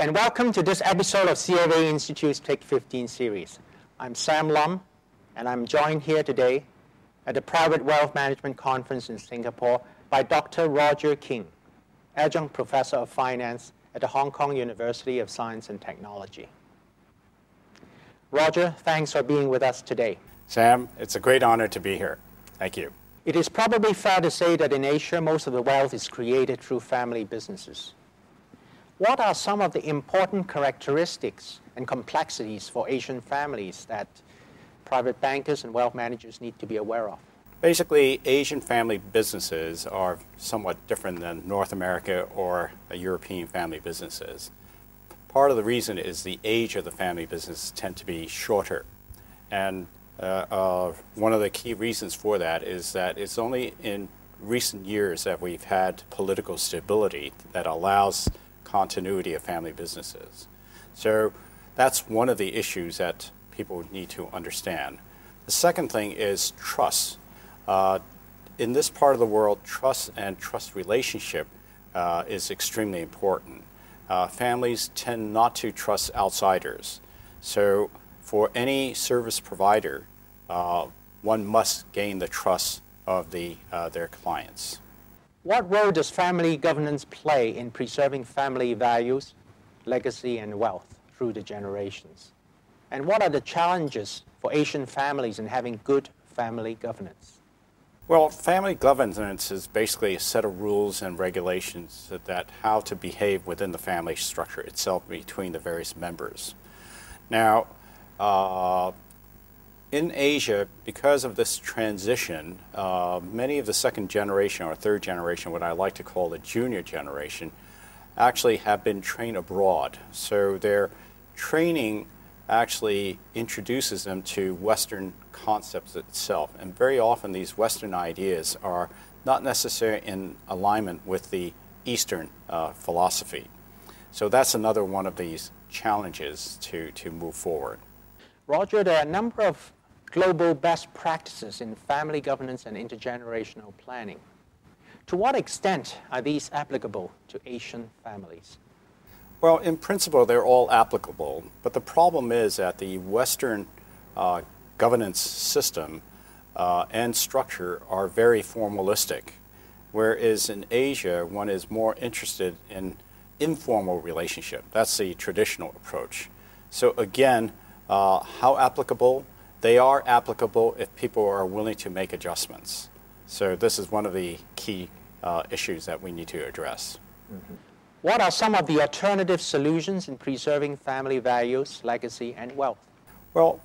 And welcome to this episode of CFA Institute's Take 15 series. I'm Sam Lum, and I'm joined here today at the Private Wealth Management Conference in Singapore by Dr. Roger King, Adjunct Professor of Finance at the Hong Kong University of Science and Technology. Roger, thanks for being with us today. Sam, it's a great honor to be here. Thank you. It is probably fair to say that in Asia, most of the wealth is created through family businesses. What are some of the important characteristics and complexities for Asian families that private bankers and wealth managers need to be aware of? Basically, Asian family businesses are somewhat different than North America or European family businesses. Part of the reason is the age of the family business tend to be shorter. And uh, uh, one of the key reasons for that is that it's only in recent years that we've had political stability that allows continuity of family businesses. So that's one of the issues that people need to understand. The second thing is trust. Uh, in this part of the world, trust and trust relationship uh, is extremely important. Uh, families tend not to trust outsiders. So, for any service provider, uh, one must gain the trust of the, uh, their clients. What role does family governance play in preserving family values, legacy, and wealth through the generations? And what are the challenges for Asian families in having good family governance? Well, family governance is basically a set of rules and regulations that, how to behave within the family structure itself between the various members. Now, uh, in Asia, because of this transition, uh, many of the second generation or third generation, what I like to call the junior generation, actually have been trained abroad. So their training actually introduces them to Western concepts itself. And very often these Western ideas are not necessarily in alignment with the Eastern uh, philosophy. So that's another one of these challenges to, to move forward. Roger, there are a number of global best practices in family governance and intergenerational planning. To what extent are these applicable to Asian families? Well, in principle, they're all applicable, but the problem is that the Western uh, governance system uh, and structure are very formalistic, whereas in Asia, one is more interested in informal relationship. That's the traditional approach. So again, uh, how applicable? They are applicable if people are willing to make adjustments. So this is one of the key uh, issues that we need to address. Mm-hmm. What are some of the alternative solutions in preserving family values, legacy, and wealth? Well,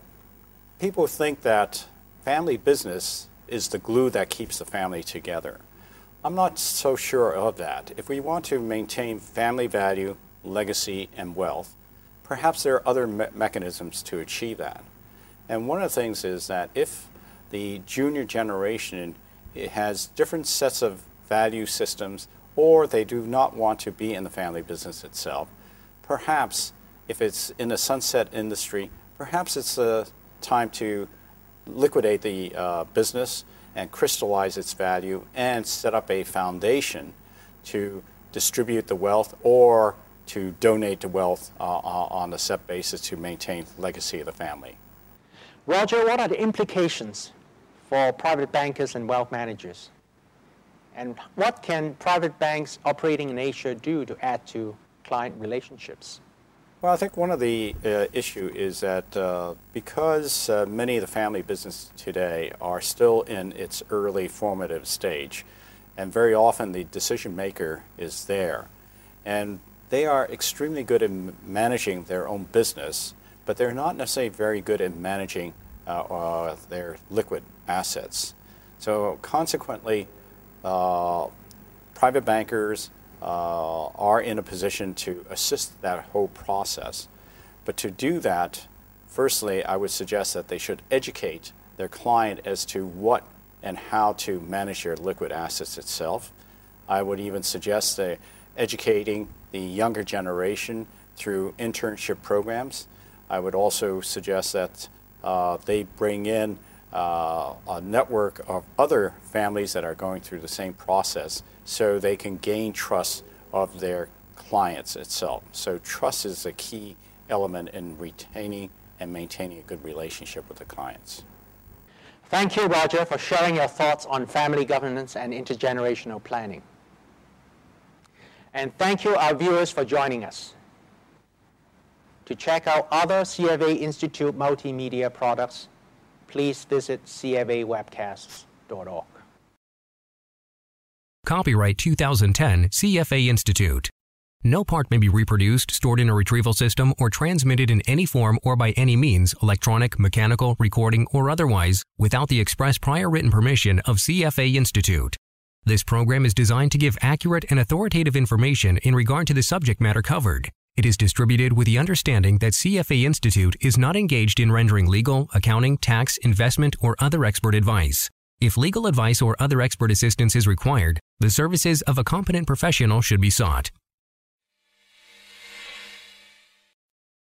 people think that family business is the glue that keeps the family together. I'm not so sure of that. If we want to maintain family value, legacy, and wealth, perhaps there are other me- mechanisms to achieve that. And one of the things is that if the junior generation has different sets of value systems or they do not want to be in the family business itself, perhaps if it's in the sunset industry, perhaps it's a time to liquidate the uh, business and crystallize its value and set up a foundation to distribute the wealth or to donate the wealth uh, uh on a set basis to maintain legacy of the family. Roger, what are the implications for private bankers and wealth managers? And what can private banks operating in Asia do to add to client relationships? Well, I think one of the uh, issue is that uh, because uh, many of the family businesses today are still in its early formative stage, and very often the decision maker is there, and they are extremely good at managing their own business but they're not necessarily very good at managing uh, uh, their liquid assets. So consequently, uh, private bankers uh, are in a position to assist that whole process. But to do that, firstly, I would suggest that they should educate their client as to what and how to manage their liquid assets itself. I would even suggest uh, educating the younger generation through internship programs. I would also suggest that uh, they bring in uh, a network of other families that are going through the same process so they can gain trust of their clients itself. So, trust is a key element in retaining and maintaining a good relationship with the clients. Thank you, Roger, for sharing your thoughts on family governance and intergenerational planning. And thank you, our viewers, for joining us. To check out other CFA Institute multimedia products, please visit cfawebcasts.org. Copyright 2010 CFA Institute. No part may be reproduced, stored in a retrieval system, or transmitted in any form or by any means, electronic, mechanical, recording, or otherwise, without the express prior written permission of CFA Institute. This program is designed to give accurate and authoritative information in regard to the subject matter covered. It is distributed with the understanding that CFA Institute is not engaged in rendering legal, accounting, tax, investment, or other expert advice. If legal advice or other expert assistance is required, the services of a competent professional should be sought.